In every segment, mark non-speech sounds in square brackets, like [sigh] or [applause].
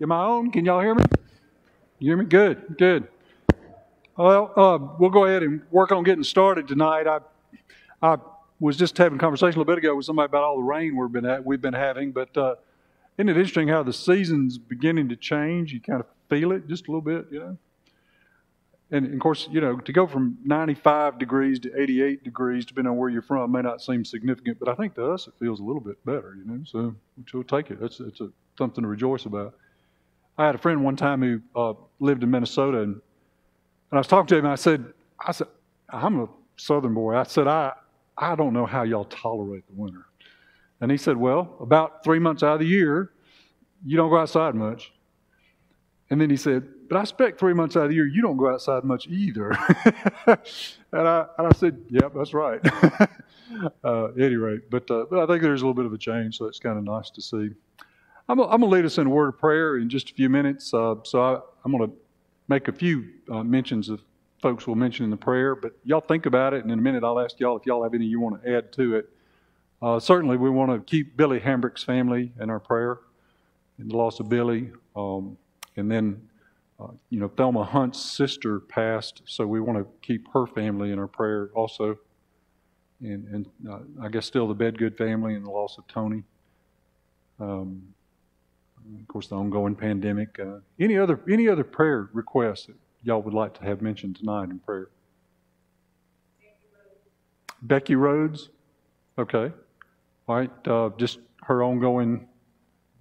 Am I on? Can y'all hear me? You hear me? Good, good. Well, uh, we'll go ahead and work on getting started tonight. I, I was just having a conversation a little bit ago with somebody about all the rain we've been at, we've been having, but uh, isn't it interesting how the season's beginning to change? You kind of feel it just a little bit, you know. And of course, you know, to go from 95 degrees to 88 degrees, depending on where you're from, may not seem significant, but I think to us it feels a little bit better, you know. So we'll take it. It's it's a, something to rejoice about. I had a friend one time who uh, lived in Minnesota, and, and I was talking to him. And I said, I said, I'm a Southern boy. I said, I I don't know how y'all tolerate the winter. And he said, Well, about three months out of the year, you don't go outside much. And then he said, But I expect three months out of the year, you don't go outside much either. [laughs] and, I, and I said, Yep, that's right. [laughs] uh, at any rate, but, uh, but I think there's a little bit of a change, so it's kind of nice to see. I'm, going to lead us in a word of prayer in just a few minutes. Uh, so I, am going to make a few uh, mentions of folks we'll mention in the prayer, but y'all think about it, and in a minute I'll ask y'all if y'all have any you want to add to it. Uh, certainly, we want to keep Billy Hambrick's family in our prayer, in the loss of Billy. Um, and then, uh, you know, Thelma Hunt's sister passed, so we want to keep her family in our prayer also. And, and uh, I guess still the Bedgood family and the loss of Tony. Um, of course, the ongoing pandemic. Uh, any other any other prayer requests that y'all would like to have mentioned tonight in prayer? Becky Rhodes. Okay. All right. Uh, just her ongoing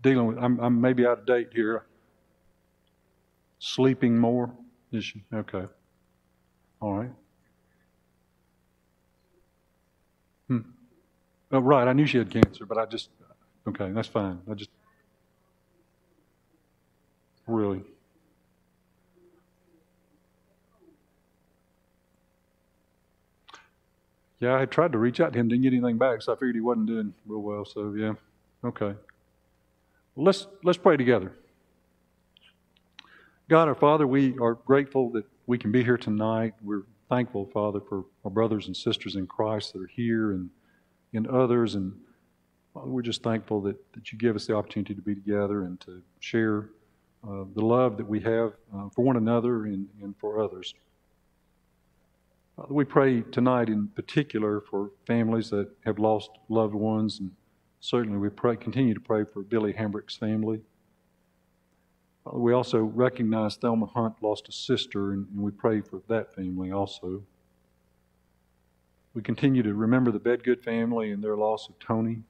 dealing with. I'm, I'm maybe out of date here. Sleeping more? Is she? Okay. All right. Hmm. Oh, right. I knew she had cancer, but I just. Okay, that's fine. I just. Really? Yeah, I tried to reach out to him, didn't get anything back, so I figured he wasn't doing real well. So yeah, okay. Well, let's let's pray together. God, our Father, we are grateful that we can be here tonight. We're thankful, Father, for our brothers and sisters in Christ that are here and and others. And we're just thankful that, that you give us the opportunity to be together and to share uh, the love that we have uh, for one another and, and for others. Father, we pray tonight in particular for families that have lost loved ones, and certainly we pray, continue to pray for Billy Hambrick's family. We also recognize Thelma Hunt lost a sister, and, and we pray for that family also. We continue to remember the Bedgood family and their loss of Tony.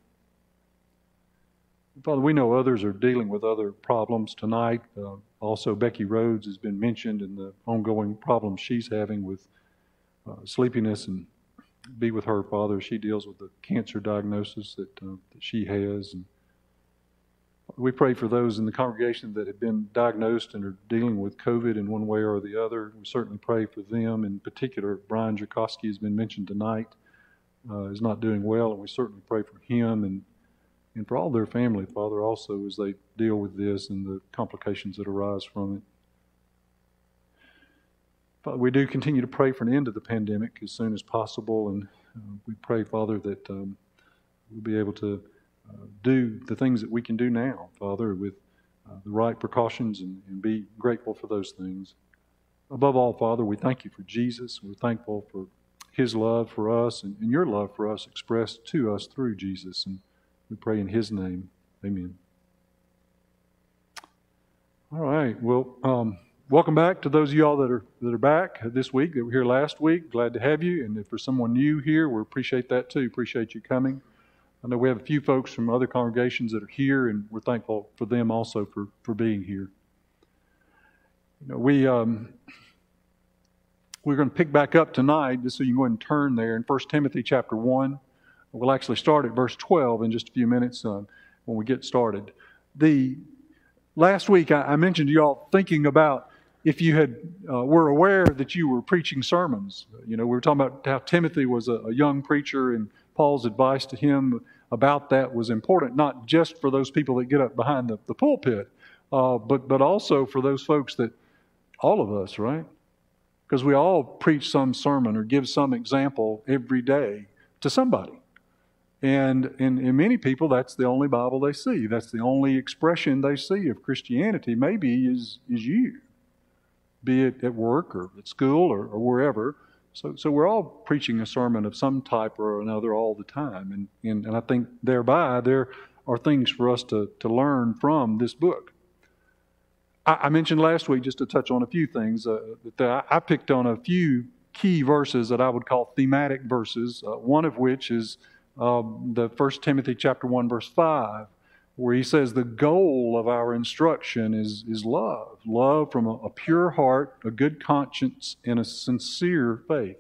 Father, we know others are dealing with other problems tonight. Uh, also, Becky Rhodes has been mentioned in the ongoing problems she's having with uh, sleepiness and be with her, Father. She deals with the cancer diagnosis that, uh, that she has. And we pray for those in the congregation that have been diagnosed and are dealing with COVID in one way or the other. We certainly pray for them. In particular, Brian Jakowski has been mentioned tonight, uh, is not doing well, and we certainly pray for him and and for all their family, Father, also as they deal with this and the complications that arise from it. Father, we do continue to pray for an end to the pandemic as soon as possible, and uh, we pray, Father, that um, we'll be able to uh, do the things that we can do now, Father, with uh, the right precautions and, and be grateful for those things. Above all, Father, we thank you for Jesus. We're thankful for his love for us and, and your love for us expressed to us through Jesus. And we pray in his name. Amen. All right. Well, um, welcome back to those of y'all that are that are back this week that were here last week. Glad to have you. And if there's someone new here, we appreciate that too. Appreciate you coming. I know we have a few folks from other congregations that are here, and we're thankful for them also for, for being here. You know, we um, we're going to pick back up tonight, just so you can go ahead and turn there in 1 Timothy chapter 1. We'll actually start at verse 12 in just a few minutes uh, when we get started. The last week I, I mentioned to y'all thinking about if you had uh, were aware that you were preaching sermons. You know, we were talking about how Timothy was a, a young preacher and Paul's advice to him about that was important, not just for those people that get up behind the, the pulpit, uh, but, but also for those folks that, all of us, right? Because we all preach some sermon or give some example every day to somebody. And in, in many people, that's the only Bible they see. That's the only expression they see of Christianity, maybe, is, is you, be it at work or at school or, or wherever. So, so we're all preaching a sermon of some type or another all the time. And, and, and I think thereby there are things for us to, to learn from this book. I, I mentioned last week, just to touch on a few things, uh, that I picked on a few key verses that I would call thematic verses, uh, one of which is um, the 1 Timothy chapter 1, verse 5, where he says the goal of our instruction is, is love. Love from a, a pure heart, a good conscience, and a sincere faith.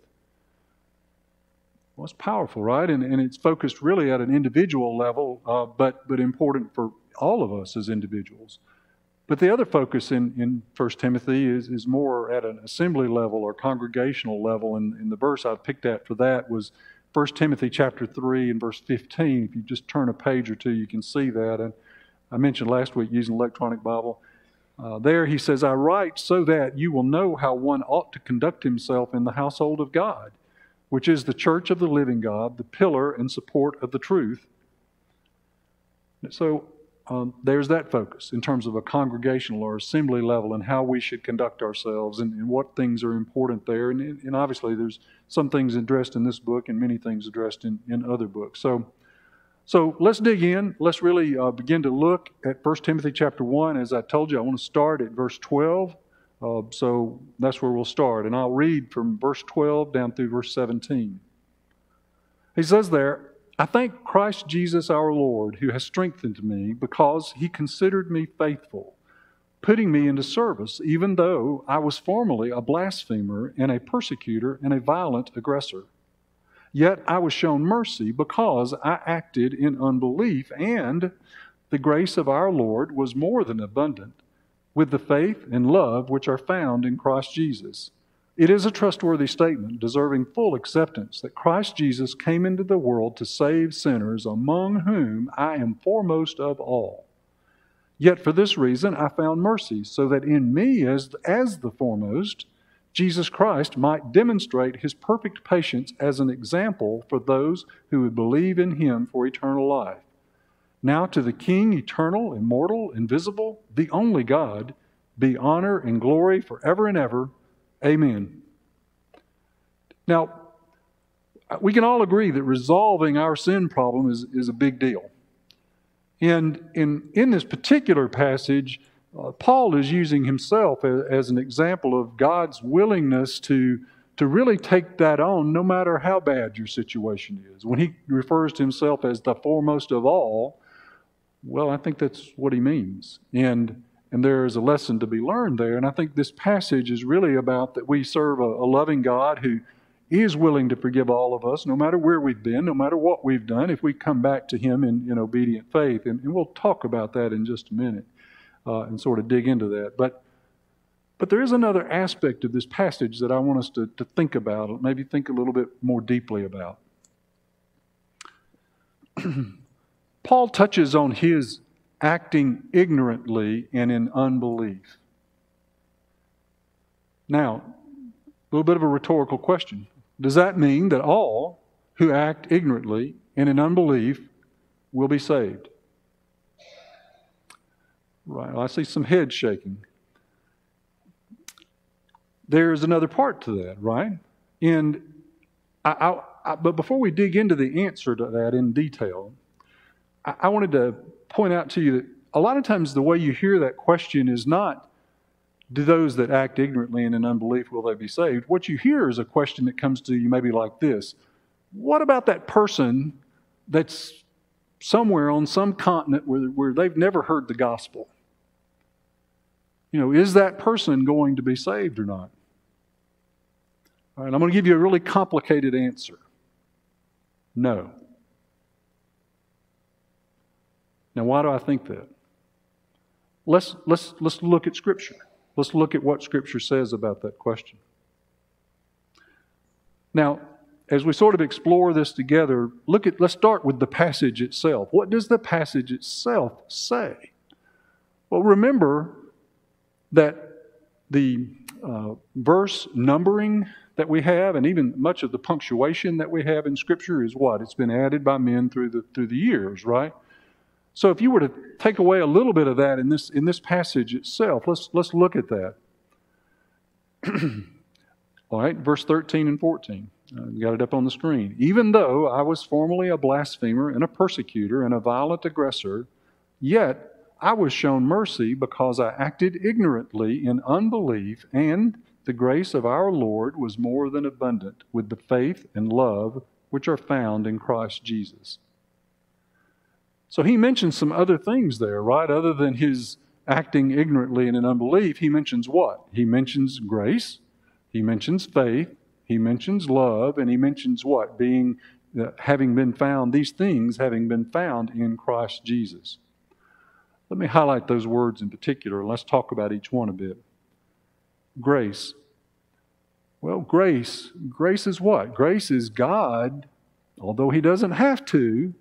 Well, it's powerful, right? And, and it's focused really at an individual level, uh, but, but important for all of us as individuals. But the other focus in, in 1 Timothy is, is more at an assembly level or congregational level. And, and the verse I picked at for that was 1 Timothy chapter 3 and verse 15. If you just turn a page or two, you can see that. And I mentioned last week using electronic Bible. Uh, there he says, I write so that you will know how one ought to conduct himself in the household of God, which is the church of the living God, the pillar and support of the truth. So um, there's that focus in terms of a congregational or assembly level and how we should conduct ourselves and, and what things are important there. And, and, obviously, there's some things addressed in this book and many things addressed in, in other books. So, so let's dig in. Let's really uh, begin to look at 1 Timothy chapter 1. As I told you, I want to start at verse 12. Uh, so that's where we'll start. And I'll read from verse 12 down through verse 17. He says there, I thank Christ Jesus our Lord, who has strengthened me because he considered me faithful, putting me into service, even though I was formerly a blasphemer and a persecutor and a violent aggressor. Yet I was shown mercy because I acted in unbelief, and the grace of our Lord was more than abundant with the faith and love which are found in Christ Jesus. It is a trustworthy statement, deserving full acceptance, that Christ Jesus came into the world to save sinners, among whom I am foremost of all. Yet for this reason I found mercy, so that in me, as, as the foremost, Jesus Christ might demonstrate his perfect patience as an example for those who would believe in him for eternal life. Now to the King, eternal, immortal, invisible, the only God, be honor and glory forever and ever. Amen. Now, we can all agree that resolving our sin problem is, is a big deal. And in, in this particular passage, uh, Paul is using himself as, as, an example of God's willingness to, to really take that on no matter how bad your situation is. When he refers to himself as the foremost of all, well, I think that's what he means. And and there is a lesson to be learned there. And I think this passage is really about that we serve a, a, loving God who is willing to forgive all of us, no matter where we've been, no matter what we've done, if we come back to Him in, in obedient faith. And, and we'll talk about that in just a minute uh, and sort of dig into that. But, but there is another aspect of this passage that I want us to, to think about, maybe think a little bit more deeply about. [clears throat] Paul touches on his acting ignorantly and in unbelief. Now, a little bit of a rhetorical question. Does that mean that all who act ignorantly and in unbelief will be saved? Right, well, I see some heads shaking. There's another part to that, right? And I, I, I, but before we dig into the answer to that in detail, I wanted to point out to you that a lot of times the way you hear that question is not, do those that act ignorantly and in unbelief, will they be saved? What you hear is a question that comes to you maybe like this What about that person that's somewhere on some continent where, where they've never heard the gospel? You know, is that person going to be saved or not? All right, I'm going to give you a really complicated answer. No. Now, why do I think that? Let's, let's, let's look at Scripture. Let's look at what Scripture says about that question. Now, as we sort of explore this together, look at let's start with the passage itself. What does the passage itself say? Well, remember that the uh, verse numbering that we have, and even much of the punctuation that we have in Scripture is what? It's been added by men through the, through the years, right? So if you were to take away a little bit of that in this, in this passage itself, let's, let's look at that. [clears throat] All right, verse 13 and 14. Uh, got it up on the screen. Even though I was formerly a blasphemer and a persecutor and a violent aggressor, yet I was shown mercy because I acted ignorantly in unbelief, and the grace of our Lord was more than abundant with the faith and love which are found in Christ Jesus. So he mentions some other things there, right? Other than his acting ignorantly and in unbelief, he mentions what? He mentions grace, he mentions faith, he mentions love, and he mentions what? Being, uh, having been found, these things having been found in Christ Jesus. Let me highlight those words in particular. And let's talk about each one a bit. Grace. Well, grace. Grace is what? Grace is God, although He doesn't have to,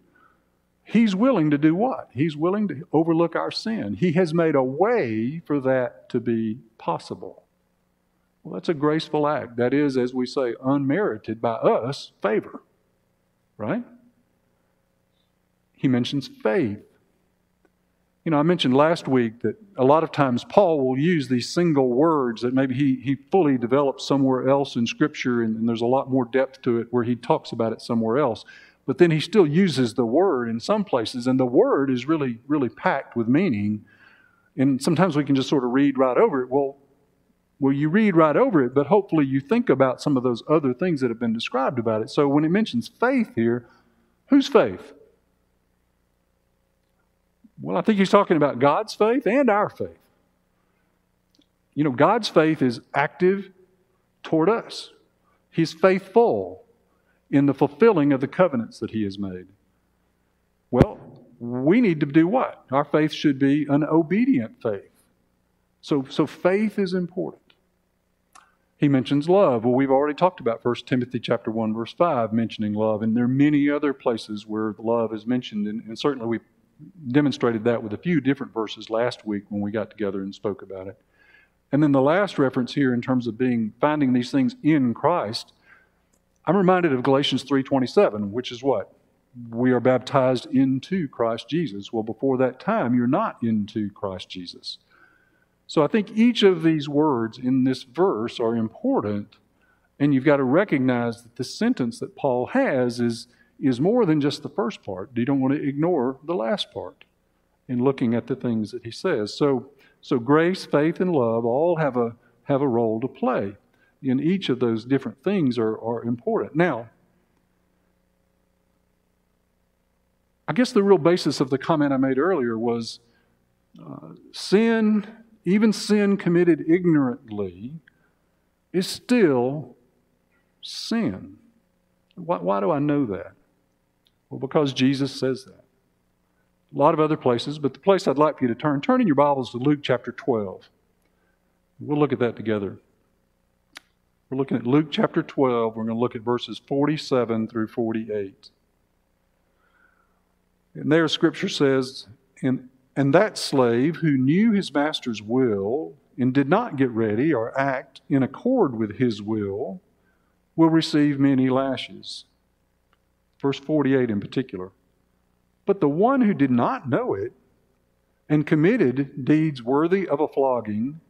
He's willing to do what? He's willing to overlook our sin. He has made a way for that to be possible. Well, that's a graceful act. That is, as we say, unmerited by us favor. Right? He mentions faith. You know, I mentioned last week that a lot of times Paul will use these single words that maybe he, he fully develops somewhere else in Scripture, and, and there's a lot more depth to it where he talks about it somewhere else. But then he still uses the word in some places, and the word is really, really packed with meaning. And sometimes we can just sort of read right over it. Well, well, you read right over it, but hopefully you think about some of those other things that have been described about it. So when it mentions faith here, whose faith? Well, I think he's talking about God's faith and our faith. You know, God's faith is active toward us, He's faithful in the fulfilling of the covenants that He has made. Well, we need to do what? Our faith should be an obedient faith. So, so faith is important. He mentions love. Well, we've already talked about 1 Timothy chapter 1, verse 5, mentioning love, and there are many other places where love is mentioned, and, and certainly we demonstrated that with a few different verses last week when we got together and spoke about it. And then the last reference here in terms of being finding these things in Christ, I'm reminded of Galatians 3:27, which is what? We are baptized into Christ Jesus. Well, before that time, you're not into Christ Jesus. So I think each of these words in this verse are important, and you've got to recognize that the sentence that Paul has is, is more than just the first part. You don't want to ignore the last part in looking at the things that he says. So, so grace, faith, and love all have a, have a role to play. In each of those different things are, are important. Now, I guess the real basis of the comment I made earlier was uh, sin even sin committed ignorantly, is still sin. Why, why, do I know that? Well, because Jesus says that. A lot of other places, but the place I'd like for you to turn, turn in your Bibles to Luke chapter 12. We'll look at that together. We're looking at Luke chapter 12. We're going to look at verses 47 through 48. And there, Scripture says, in and that slave who knew his master's will and did not get ready or act in accord with his will will receive many lashes. Verse 48 in particular. But the one who did not know it and committed deeds worthy of a flogging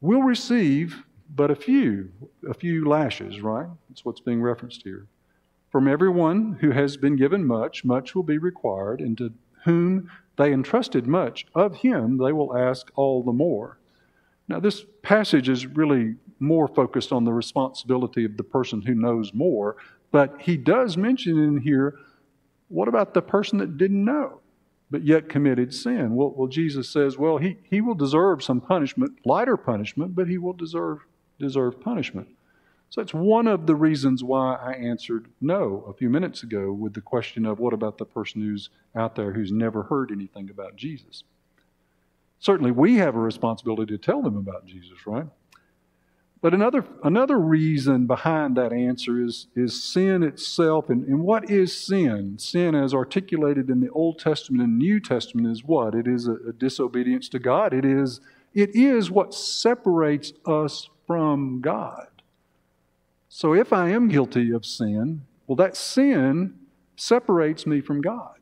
will receive but a few, a few lashes, right? That's what's being referenced here. From everyone who has been given much, much will be required, and to whom they entrusted much, of him they will ask all the more. Now, this passage is really more focused on the responsibility of the person who knows more, but he does mention in here what about the person that didn't know, but yet committed sin? Well, well Jesus says, well, he, he will deserve some punishment, lighter punishment, but he will deserve, deserve punishment. So that's one of the reasons why I answered no a few minutes ago with the question of what about the person who's out there who's never heard anything about Jesus? Certainly, we have a responsibility to tell them about Jesus, right? But another, another reason behind that answer is, is sin itself. And, and what is sin? Sin, as articulated in the Old Testament and New Testament, is what? It is a, a disobedience to God. It is, it is what separates us from God. So if I am guilty of sin, well, that sin separates me from God.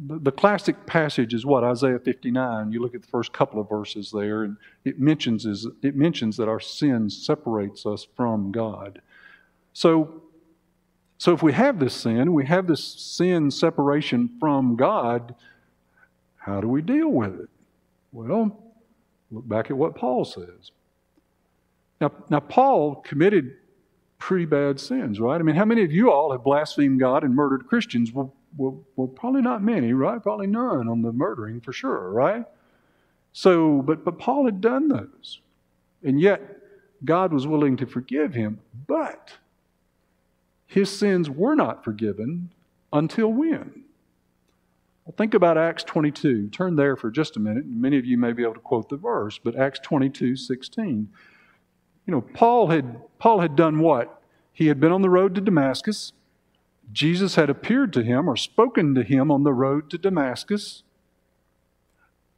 The, classic passage is what Isaiah 59. You look at the first couple of verses there, and it mentions is it mentions that our sin separates us from God. So, so if we have this sin, we have this sin separation from God. How do we deal with it? Well, look back at what Paul says. Now, now Paul committed pretty bad sins, right? I mean, how many of you all have blasphemed God and murdered Christians? Well, well, well, probably not many, right? Probably none on the murdering for sure, right? So, but but Paul had done those, and yet God was willing to forgive him. But his sins were not forgiven until when? Well, think about Acts 22. Turn there for just a minute. Many of you may be able to quote the verse, but Acts 22, 16. You know, Paul had, Paul had done what? He had been on the road to Damascus. Jesus had appeared to him or spoken to him on the road to Damascus.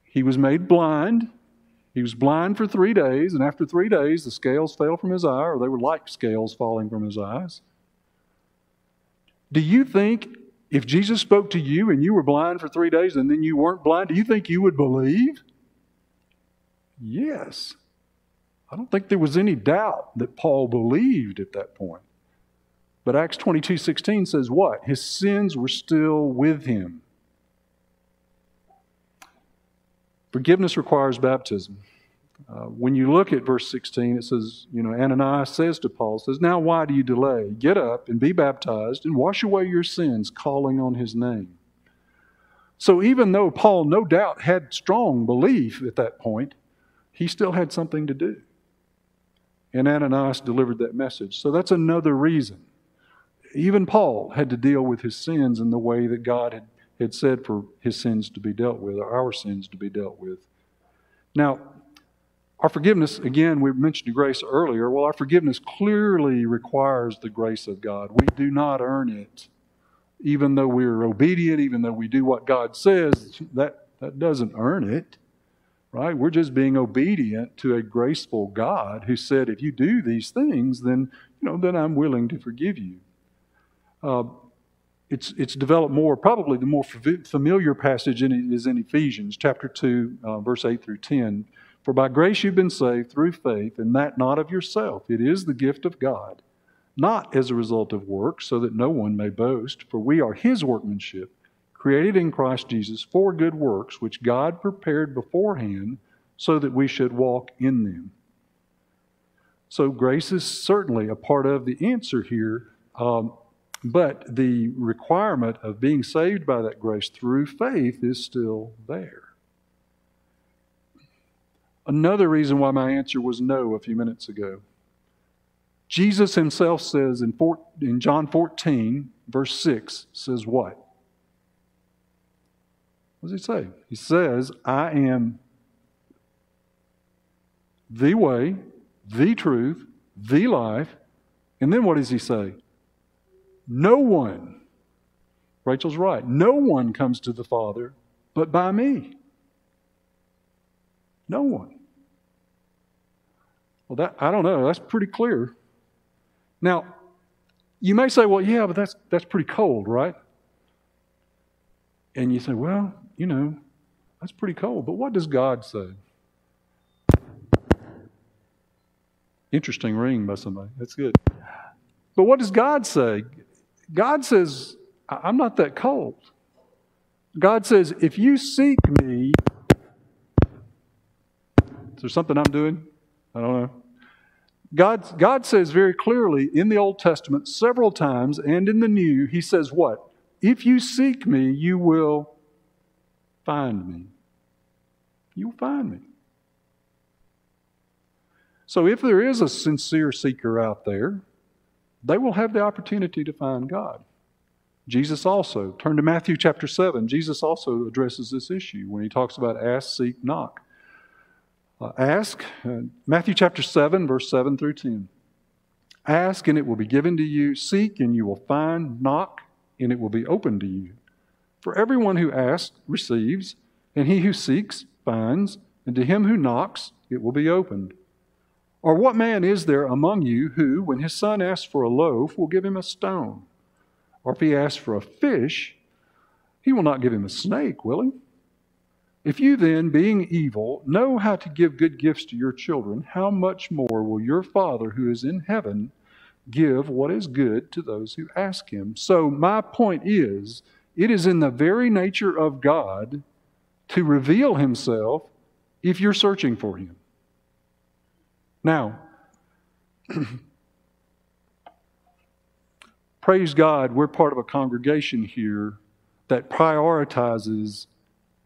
He was made blind. He was blind for three days, and after three days, the scales fell from his eye, or they were like scales falling from his eyes. Do you think if Jesus spoke to you and you were blind for three days and then you weren't blind, do you think you would believe? Yes. I don't think there was any doubt that Paul believed at that point. But Acts 22 16 says what? His sins were still with him. Forgiveness requires baptism. Uh, when you look at verse 16, it says, you know, Ananias says to Paul, says, Now why do you delay? Get up and be baptized and wash away your sins, calling on his name. So even though Paul no doubt had strong belief at that point, he still had something to do. And Ananias delivered that message. So that's another reason. Even Paul had to deal with his sins in the way that God had, had said for his sins to be dealt with, or our sins to be dealt with. Now, our forgiveness, again, we mentioned grace earlier. Well, our forgiveness clearly requires the grace of God. We do not earn it. Even though we're obedient, even though we do what God says, that, that doesn't earn it right? We're just being obedient to a graceful God who said, if you do these things, then, you know, then I'm willing to forgive you. Uh, it's, it's developed more, probably the more familiar passage in in Ephesians chapter 2, uh, verse 8 through 10. For by grace you've been saved through faith, and that not of yourself. It is the gift of God, not as a result of works, so that no one may boast. For we are his workmanship created in Christ Jesus for good works, which God prepared beforehand so that we should walk in them. So, grace is certainly a part of the answer here, um, but the requirement of being saved by that grace through faith is still there. Another reason why my answer was no a few minutes ago. Jesus himself says in, four, in John 14, verse 6, says what? What does he say? He says, I am the way, the truth, the life. And then what does he say? No one, Rachel's right, no one comes to the Father but by me. No one. Well, that I don't know. That's pretty clear. Now, you may say, well, yeah, but that's that's pretty cold, right? And you say, well, you know, that's pretty cold. But what does God say? Interesting ring by somebody. That's good. But what does God say? God says, I'm not that cold. God says, if you seek me, is there something I'm doing? I don't know. God, God says very clearly in the Old Testament several times and in the New, He says, What? If you seek me, you will find me. You'll find me. So if there is a sincere seeker out there, they will have the opportunity to find God. Jesus also, turn to Matthew chapter 7. Jesus also addresses this issue when he talks about ask, seek, knock. Uh, ask, uh, Matthew chapter 7, verse 7 through 10. Ask and it will be given to you. Seek and you will find. Knock and it will be opened to you. For everyone who asks receives, and he who seeks finds, and to him who knocks it will be opened. Or what man is there among you who, when his son asks for a loaf, will give him a stone? Or if he asks for a fish, he will not give him a snake, will he? If you then, being evil, know how to give good gifts to your children, how much more will your Father who is in heaven give what is good to those who ask him? So, my point is, it is in the very nature of God to reveal himself if you're searching for him. Now, [clears throat] praise God, we're part of a congregation here that prioritizes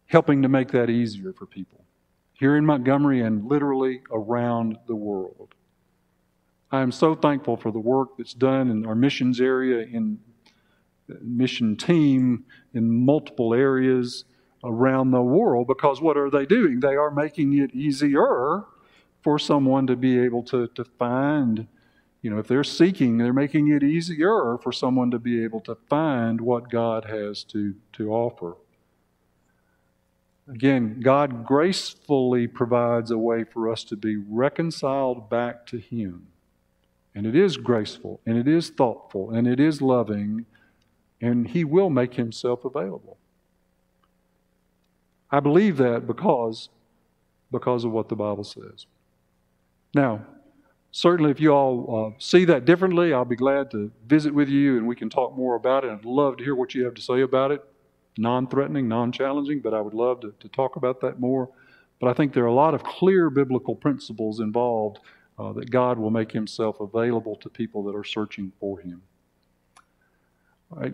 helping to make that easier for people here in Montgomery and literally around the world. I am so thankful for the work that's done in our missions area, in mission team, in multiple areas around the world, because what are they doing? They are making it easier for someone to be able to, to find, you know, if they're seeking, they're making it easier for someone to be able to find what God has to, to offer. Again, God gracefully provides a way for us to be reconciled back to Him. And it is graceful, and it is thoughtful, and it is loving, and He will make Himself available. I believe that because, because of what the Bible says. Now, certainly if you all uh, see that differently, I'll be glad to visit with you and we can talk more about it. I'd love to hear what you have to say about it. Non threatening, non challenging, but I would love to, to, talk about that more. But I think there are a lot of clear biblical principles involved uh, that God will make Himself available to people that are searching for Him. All right.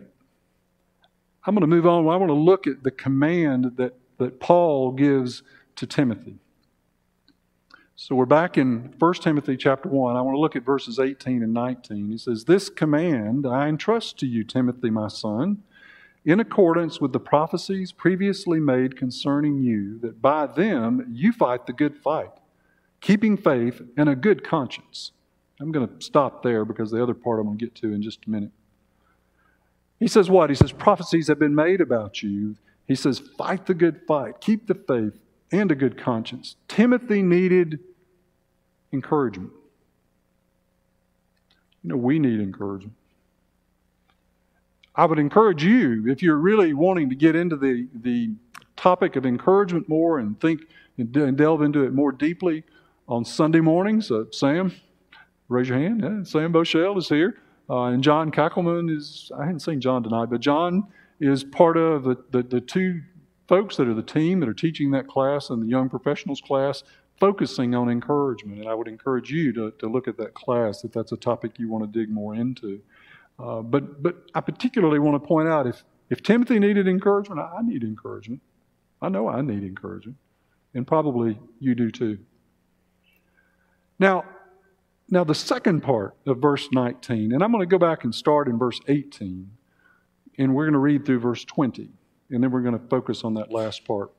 I'm going to move on. I want to look at the command that, that Paul gives to Timothy. So we're back in 1 Timothy chapter 1. I want to look at verses 18 and 19. He says, This command I entrust to you, Timothy, my son, in accordance with the prophecies previously made concerning you, that by them you fight the good fight, keeping faith and a good conscience. I'm going to stop there because the other part I'm going to get to in just a minute. He says, What? He says, Prophecies have been made about you. He says, Fight the good fight, keep the faith and a good conscience. Timothy needed encouragement. You know, we need encouragement. I would encourage you, if you're really wanting to get into the, the topic of encouragement more and think and delve into it more deeply on Sunday mornings, uh, Sam, raise your hand. Yeah, Sam Boshell is here. Uh, and John Kackelman is, I hadn't seen John tonight, but John is part of the, the, the two folks that are the team that are teaching that class and the young professionals class focusing on encouragement. And I would encourage you to, to look at that class if that's a topic you want to dig more into. Uh, but, but I particularly want to point out if, if Timothy needed encouragement, I need encouragement. I know I need encouragement. And probably you do too. Now, now the second part of verse 19, and I'm going to go back and start in verse 18, and we're going to read through verse 20, and then we're going to focus on that last part.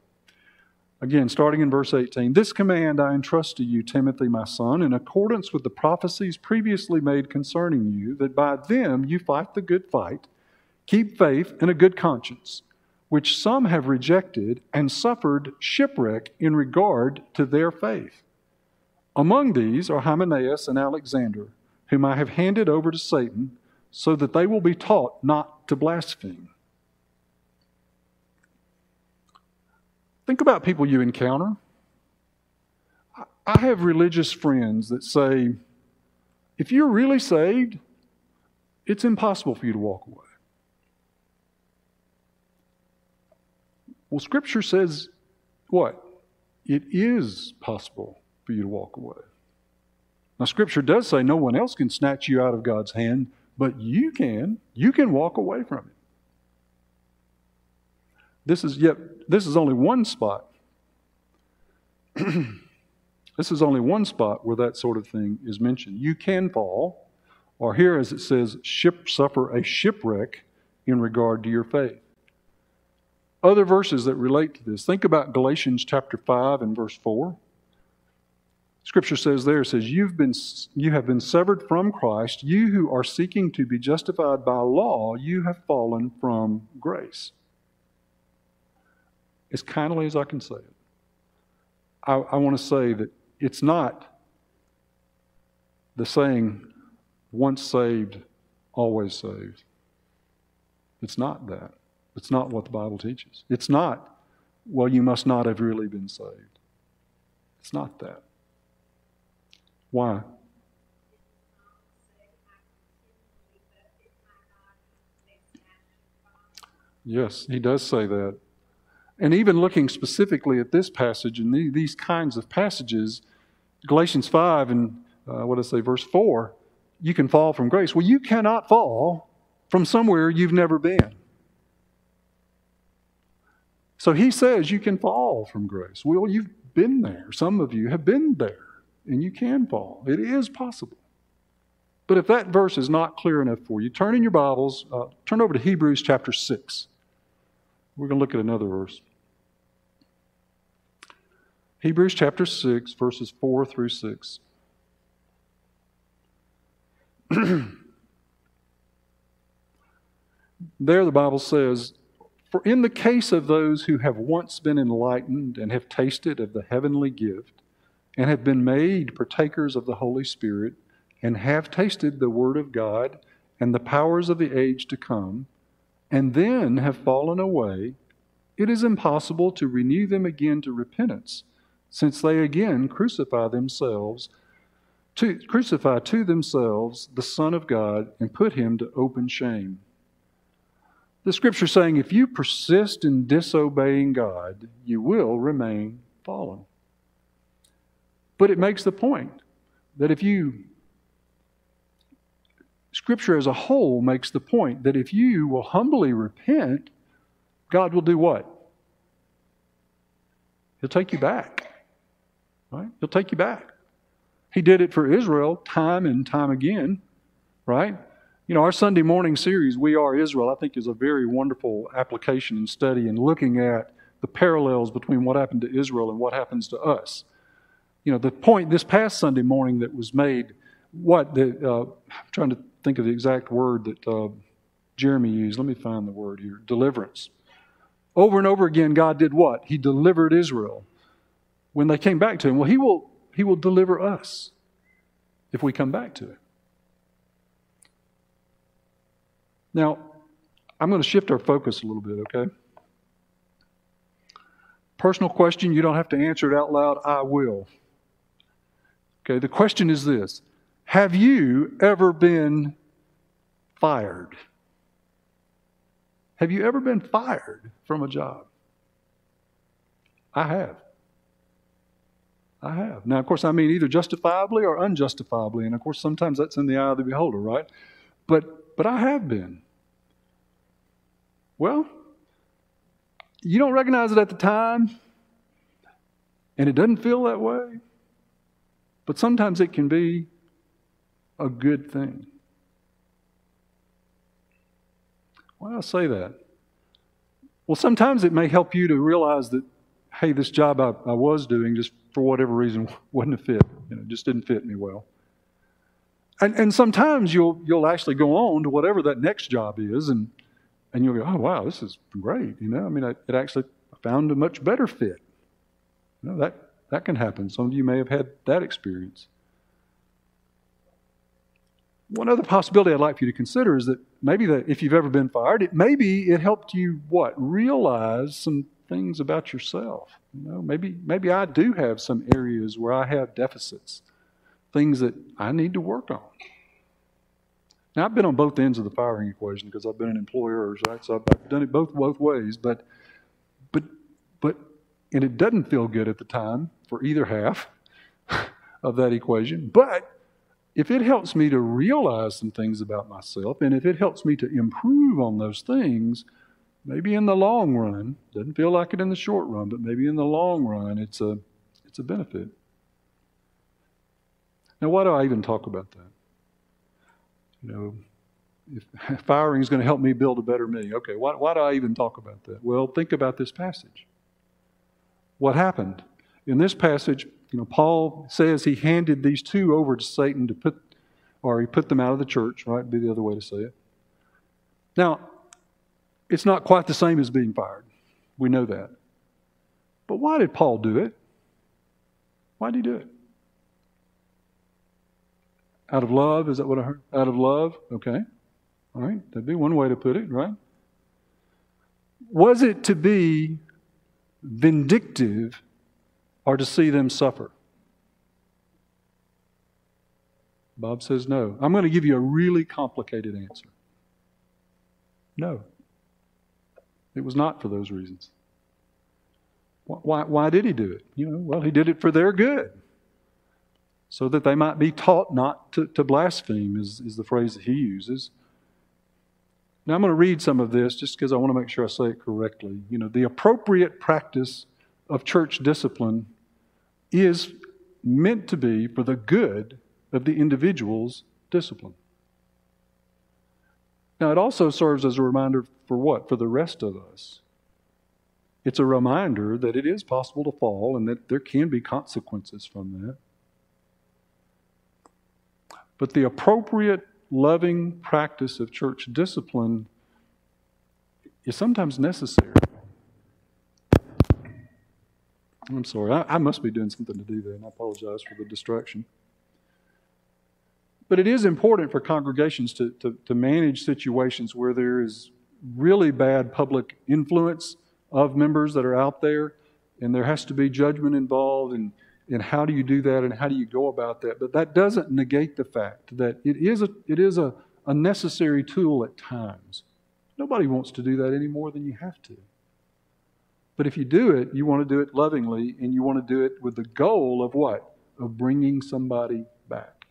Again, starting in verse 18 This command I entrust to you, Timothy, my son, in accordance with the prophecies previously made concerning you, that by them you fight the good fight, keep faith and a good conscience, which some have rejected and suffered shipwreck in regard to their faith. Among these are Hymenaeus and Alexander, whom I have handed over to Satan, so that they will be taught not to blaspheme. Think about people you encounter. I have religious friends that say, if you're really saved, it's impossible for you to walk away. Well, Scripture says what? It is possible for you to walk away. Now, Scripture does say no one else can snatch you out of God's hand, but you can. You can walk away from it. This is yet this is only one spot. [clears throat] this is only one spot where that sort of thing is mentioned. You can fall, or here as it says, ship suffer a shipwreck in regard to your faith. Other verses that relate to this. Think about Galatians chapter 5 and verse 4. Scripture says there, it says, You've been, you have been severed from Christ. You who are seeking to be justified by law, you have fallen from grace as kindly as I can say it. I, I want to say that it's not the saying, once saved, always saved. It's not that. It's not what the Bible teaches. It's not, well, you must not have really been saved. It's not that. Why? Yes, he does say that. And even looking specifically at this passage and these kinds of passages, Galatians 5 and uh, what I say, verse 4, you can fall from grace. Well, you cannot fall from somewhere you've never been. So he says you can fall from grace. Well, you've been there. Some of you have been there, and you can fall. It is possible. But if that verse is not clear enough for you, turn in your Bibles, uh, turn over to Hebrews chapter 6. We're going to look at another verse. Hebrews chapter 6, verses 4 through 6. [clears throat] there, the Bible says, For in the case of those who have once been enlightened and have tasted of the heavenly gift, and have been made partakers of the Holy Spirit, and have tasted the Word of God and the powers of the age to come, and then have fallen away, it is impossible to renew them again to repentance, since they again crucify themselves, to crucify to themselves the Son of God and put him to open shame. The scripture saying, if you persist in disobeying God, you will remain fallen. But it makes the point that if you Scripture as a whole makes the point that if you will humbly repent, God will do what? He'll take you back. Right? He'll take you back. He did it for Israel time and time again, right? You know, our Sunday morning series, We Are Israel, I think is a very wonderful application and study in looking at the parallels between what happened to Israel and what happens to us. You know, the point this past Sunday morning that was made, what the, uh, I'm trying to think of the exact word that uh, Jeremy used. Let me find the word here deliverance. Over and over again, God did what? He delivered Israel when they came back to Him. Well, He will, he will deliver us if we come back to Him. Now, I'm going to shift our focus a little bit, okay? Personal question, you don't have to answer it out loud. I will. Okay, the question is this have you ever been fired? Have you ever been fired from a job? I have. I have. Now, of course, I mean either justifiably or unjustifiably, and of course, sometimes that's in the eye of the beholder, right? But but I have been. Well, you don't recognize it at the time, and it doesn't feel that way, but sometimes it can be a good thing. Why do I say that? Well, sometimes it may help you to realize that, hey, this job I, I was doing just for whatever reason [laughs] wasn't a fit. You know, just didn't fit me well. And, and sometimes you'll, you'll actually go on to whatever that next job is, and, and you'll go, oh, wow, this is great. You know, I mean, I, it actually found a much better fit. You know, that, that can happen. Some of you may have had that experience. One other possibility I'd like for you to consider is that maybe that if you've ever been fired, it maybe it helped you what realize some things about yourself. You know, maybe maybe I do have some areas where I have deficits, things that I need to work on. Now I've been on both ends of the firing equation because I've been an employer, right? So I've done it both both ways. But but but and it doesn't feel good at the time for either half of that equation. But if it helps me to realize some things about myself and if it helps me to improve on those things, maybe in the long run, doesn't feel like it in the short run, but maybe in the long run, it's a, it's a benefit. Now, why do I even talk about that? You know, if [laughs] firing is going to help me build a better me, okay, why, why do I even talk about that? Well, think about this passage. What happened? In this passage, you know, Paul says he handed these two over to Satan to put, or he put them out of the church, right? Be the other way to say it. Now, it's not quite the same as being fired. We know that. But why did Paul do it? Why did he do it? Out of love, is that what I heard? Out of love? Okay. All right, that'd be one way to put it, right? Was it to be vindictive or to see them suffer? Bob says no. I'm going to give you a really complicated answer. No. It was not for those reasons. Why, why did he do it? You know, well, he did it for their good. So that they might be taught not to, to blaspheme, is, is the phrase that he uses. Now, I'm going to read some of this just because I want to make sure I say it correctly. You know, the appropriate practice of church discipline is meant to be for the good of the individual's discipline. Now, it also serves as a reminder for what? For the rest of us. It's a reminder that it is possible to fall and that there can be consequences from that. But the appropriate, loving practice of church discipline is sometimes necessary. I'm sorry, I, I must be doing something to do that, and I apologize for the distraction. But it is important for congregations to, to, to, manage situations where there is really bad public influence of members that are out there, and there has to be judgment involved, and, and how do you do that, and how do you go about that? But that doesn't negate the fact that it is a, it is a, a necessary tool at times. Nobody wants to do that any more than you have to. But if you do it, you want to do it lovingly, and you want to do it with the goal of what? Of bringing somebody back.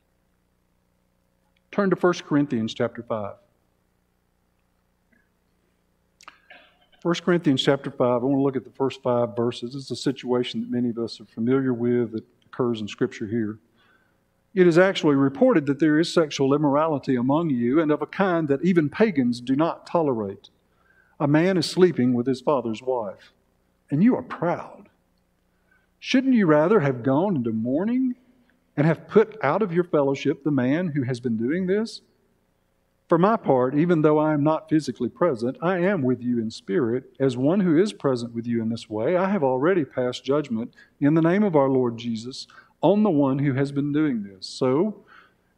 Turn to 1 Corinthians chapter 5. 1 Corinthians chapter 5, I want to look at the first five verses. Is a situation that many of us are familiar with that occurs in Scripture here. It is actually reported that there is sexual immorality among you, and of a kind that even pagans do not tolerate. A man is sleeping with his father's wife, and you are proud. Shouldn't you rather have gone into mourning and have put out of your fellowship the man who has been doing this? For my part, even though I am not physically present, I am with you in spirit. As one who is present with you in this way, I have already passed judgment in the name of our Lord Jesus on the one who has been doing this. So,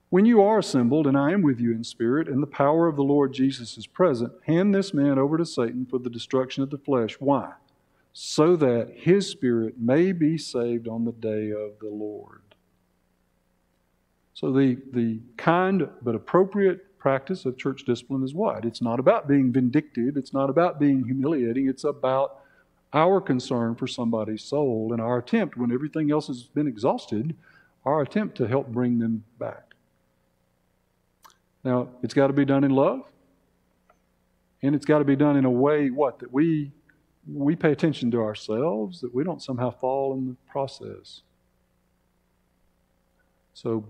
when you are assembled, and I am with you in spirit, and the power of the Lord Jesus is present, hand this man over to Satan for the destruction of the flesh. Why? So that his spirit may be saved on the day of the Lord. So, the, the kind but appropriate practice of church discipline is what? It's not about being vindictive, it's not about being humiliating, it's about our concern for somebody's soul and our attempt, when everything else has been exhausted, our attempt to help bring them back. Now, it's got to be done in love, and it's got to be done in a way, what? That we we pay attention to ourselves, that we don't somehow fall in the process. So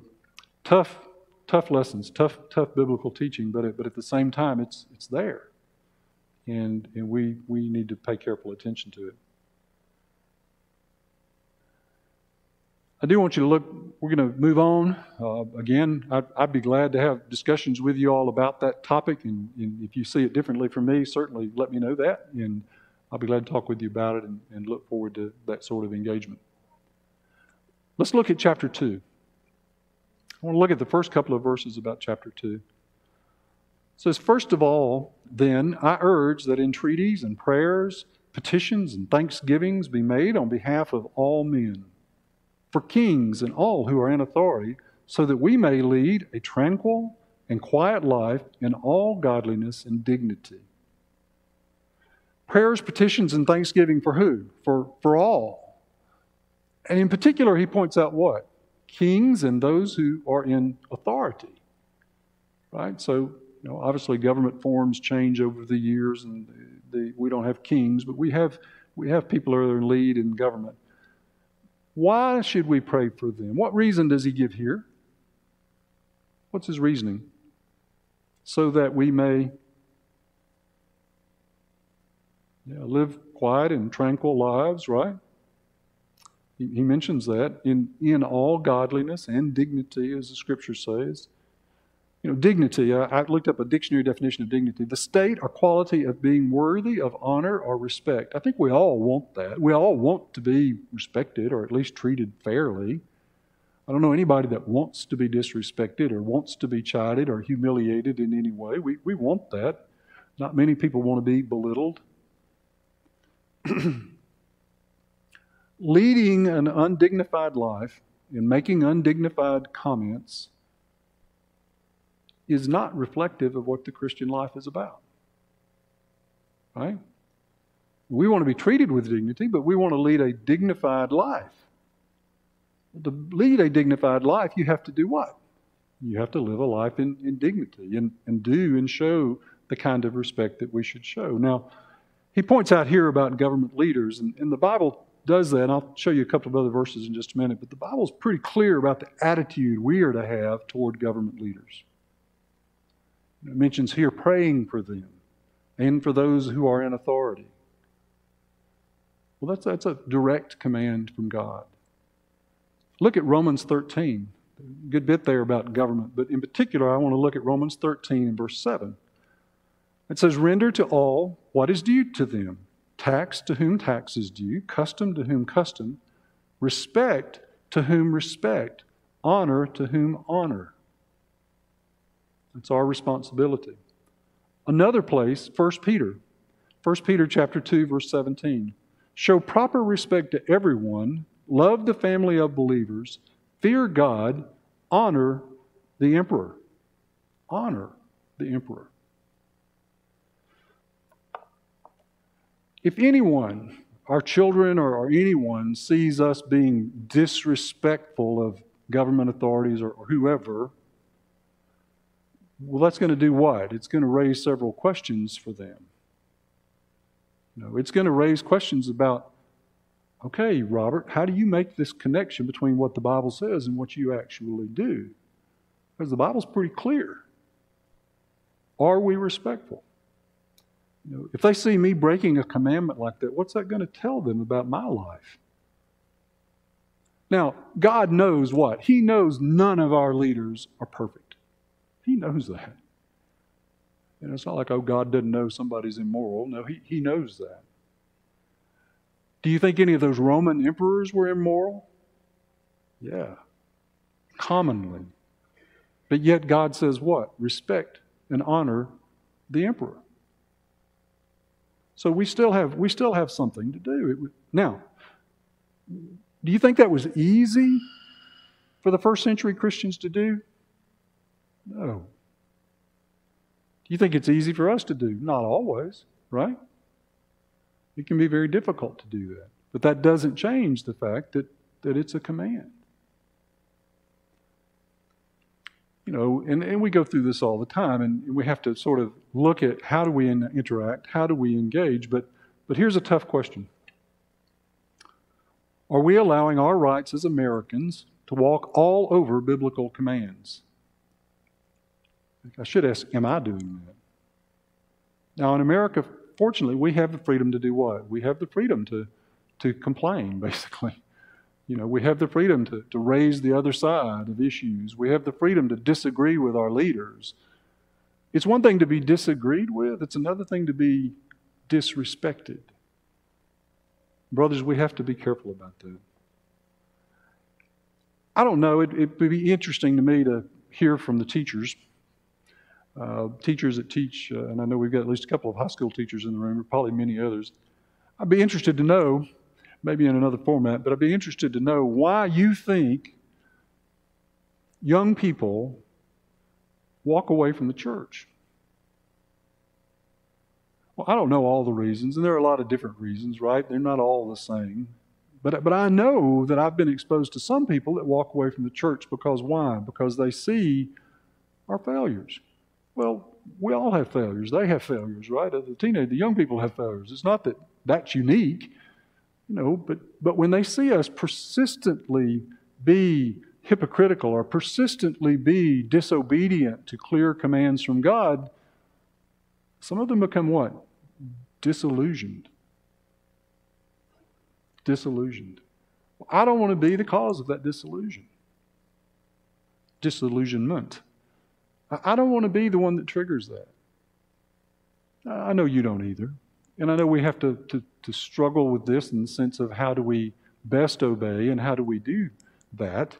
tough, tough lessons, tough, tough biblical teaching, but at, but at the same time, it's it's there, and and we we need to pay careful attention to it. I do want you to look. We're going to move on. Uh, again, I'd, I'd, be glad to have discussions with you all about that topic. And, and, if you see it differently from me, certainly let me know that. And I'll be glad to talk with you about it and, and look forward to that sort of engagement. Let's look at chapter 2. I want to look at the first couple of verses about chapter 2. It says, First of all, then, I urge that entreaties and prayers, petitions and thanksgivings be made on behalf of all men, for kings and all who are in authority, so that we may lead a tranquil and quiet life in all godliness and dignity. Prayers, petitions, and thanksgiving for who? For, for all. And in particular, he points out what? kings and those who are in authority. Right? So, you know, obviously government forms change over the years and the, we don't have kings, but we have, we have people who are in lead in government. Why should we pray for them? What reason does he give here? What's his reasoning? So that we may yeah, live quiet and tranquil lives, right? He, mentions that in, in all godliness and dignity, as the scripture says. You know, dignity, I, I looked up a dictionary definition of dignity the state or quality of being worthy of honor or respect. I think we all want that. We all want to be respected or at least treated fairly. I don't know anybody that wants to be disrespected or wants to be chided or humiliated in any way. We, we want that. Not many people want to be belittled. [clears throat] Leading an undignified life and making undignified comments is not reflective of what the Christian life is about. Right? We want to be treated with dignity, but we want to lead a dignified life. To lead a dignified life, you have to do what? You have to live a life in, in dignity and, and do and show the kind of respect that we should show. Now, he points out here about government leaders, and, and the Bible does that. And I'll show you a couple of other verses in just a minute, but the Bible's pretty clear about the attitude we are to have toward government leaders. It mentions here praying for them and for those who are in authority. Well, that's, that's a direct command from God. Look at Romans 13. A good bit there about government, but in particular, I want to look at Romans 13 and verse 7. It says, Render to all what is due to them tax to whom tax is due, custom to whom custom, respect to whom respect, honor to whom honor. That's our responsibility. Another place, 1 Peter. 1 Peter chapter 2 verse 17. Show proper respect to everyone, love the family of believers, fear God, honor the emperor. Honor the emperor. If anyone, our children or, or anyone, sees us being disrespectful of government authorities or, or whoever, well, that's going to do what? It's going to raise several questions for them. You know, it's going to raise questions about, okay, Robert, how do you make this connection between what the Bible says and what you actually do? Because the Bible's pretty clear. Are we respectful? You know, if they see me breaking a commandment like that, what's that going to tell them about my life? Now, God knows what? He knows none of our leaders are perfect. He knows that. And it's not like, oh, God doesn't know somebody's immoral. No, he, he knows that. Do you think any of those Roman emperors were immoral? Yeah, commonly. But yet God says what? Respect and honor the emperor. So we still have we still have something to do. Now, do you think that was easy for the first century Christians to do? No. Do you think it's easy for us to do? Not always, right? It can be very difficult to do that. But that doesn't change the fact that, that it's a command. You know, and, and we go through this all the time, and we have to sort of look at how do we in, interact, how do we engage. But, but here's a tough question Are we allowing our rights as Americans to walk all over biblical commands? I should ask, am I doing that? Now, in America, fortunately, we have the freedom to do what? We have the freedom to, to complain, [laughs] basically. You know, we have the freedom to, to raise the other side of issues. We have the freedom to disagree with our leaders. It's one thing to be disagreed with, it's another thing to be disrespected. Brothers, we have to be careful about that. I don't know, it, it would be interesting to me to hear from the teachers. Uh, teachers that teach, uh, and I know we've got at least a couple of high school teachers in the room, or probably many others. I'd be interested to know maybe in another format, but I'd be interested to know why you think young people walk away from the church. Well, I don't know all the reasons, and there are a lot of different reasons, right? They're not all the same. But, but I know that I've been exposed to some people that walk away from the church because why? Because they see our failures. Well, we all have failures. They have failures, right? The teenage, the young people have failures. It's not that that's unique. You know, but, but when they see us persistently be hypocritical or persistently be disobedient to clear commands from God, some of them become what? Disillusioned. Disillusioned. I don't want to be the cause of that disillusion. Disillusionment. I don't want to be the one that triggers that. I know you don't either. And I know we have to, to, to struggle with this in the sense of how do we best obey and how do we do that.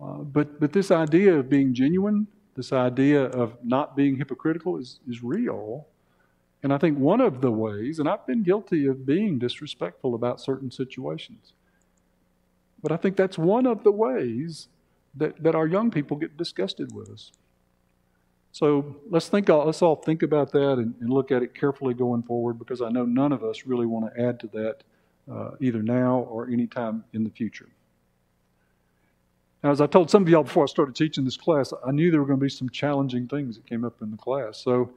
Uh, but, but this idea of being genuine, this idea of not being hypocritical is, is real. And I think one of the ways, and I've been guilty of being disrespectful about certain situations, but I think that's one of the ways that, that our young people get disgusted with us. So let's think. Let's all think about that and, and look at it carefully going forward, because I know none of us really want to add to that uh, either now or anytime in the future. Now, as I told some of y'all before I started teaching this class, I knew there were going to be some challenging things that came up in the class. So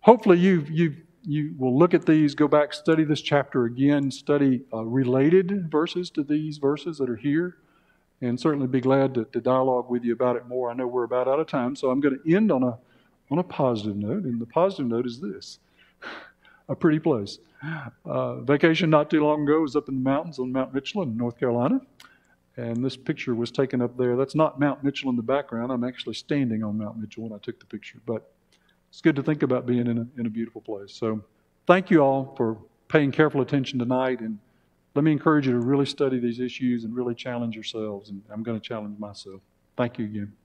hopefully you you you will look at these, go back, study this chapter again, study uh, related verses to these verses that are here, and certainly be glad to, to dialogue with you about it more. I know we're about out of time, so I'm going to end on a on a positive note, and the positive note is this: [laughs] a pretty place. Uh, vacation not too long ago was up in the mountains on Mount Mitchell in North Carolina. And this picture was taken up there. That's not Mount Mitchell in the background. I'm actually standing on Mount Mitchell when I took the picture. But it's good to think about being in a, in a beautiful place. So thank you all for paying careful attention tonight. And let me encourage you to really study these issues and really challenge yourselves. And I'm going to challenge myself. Thank you again.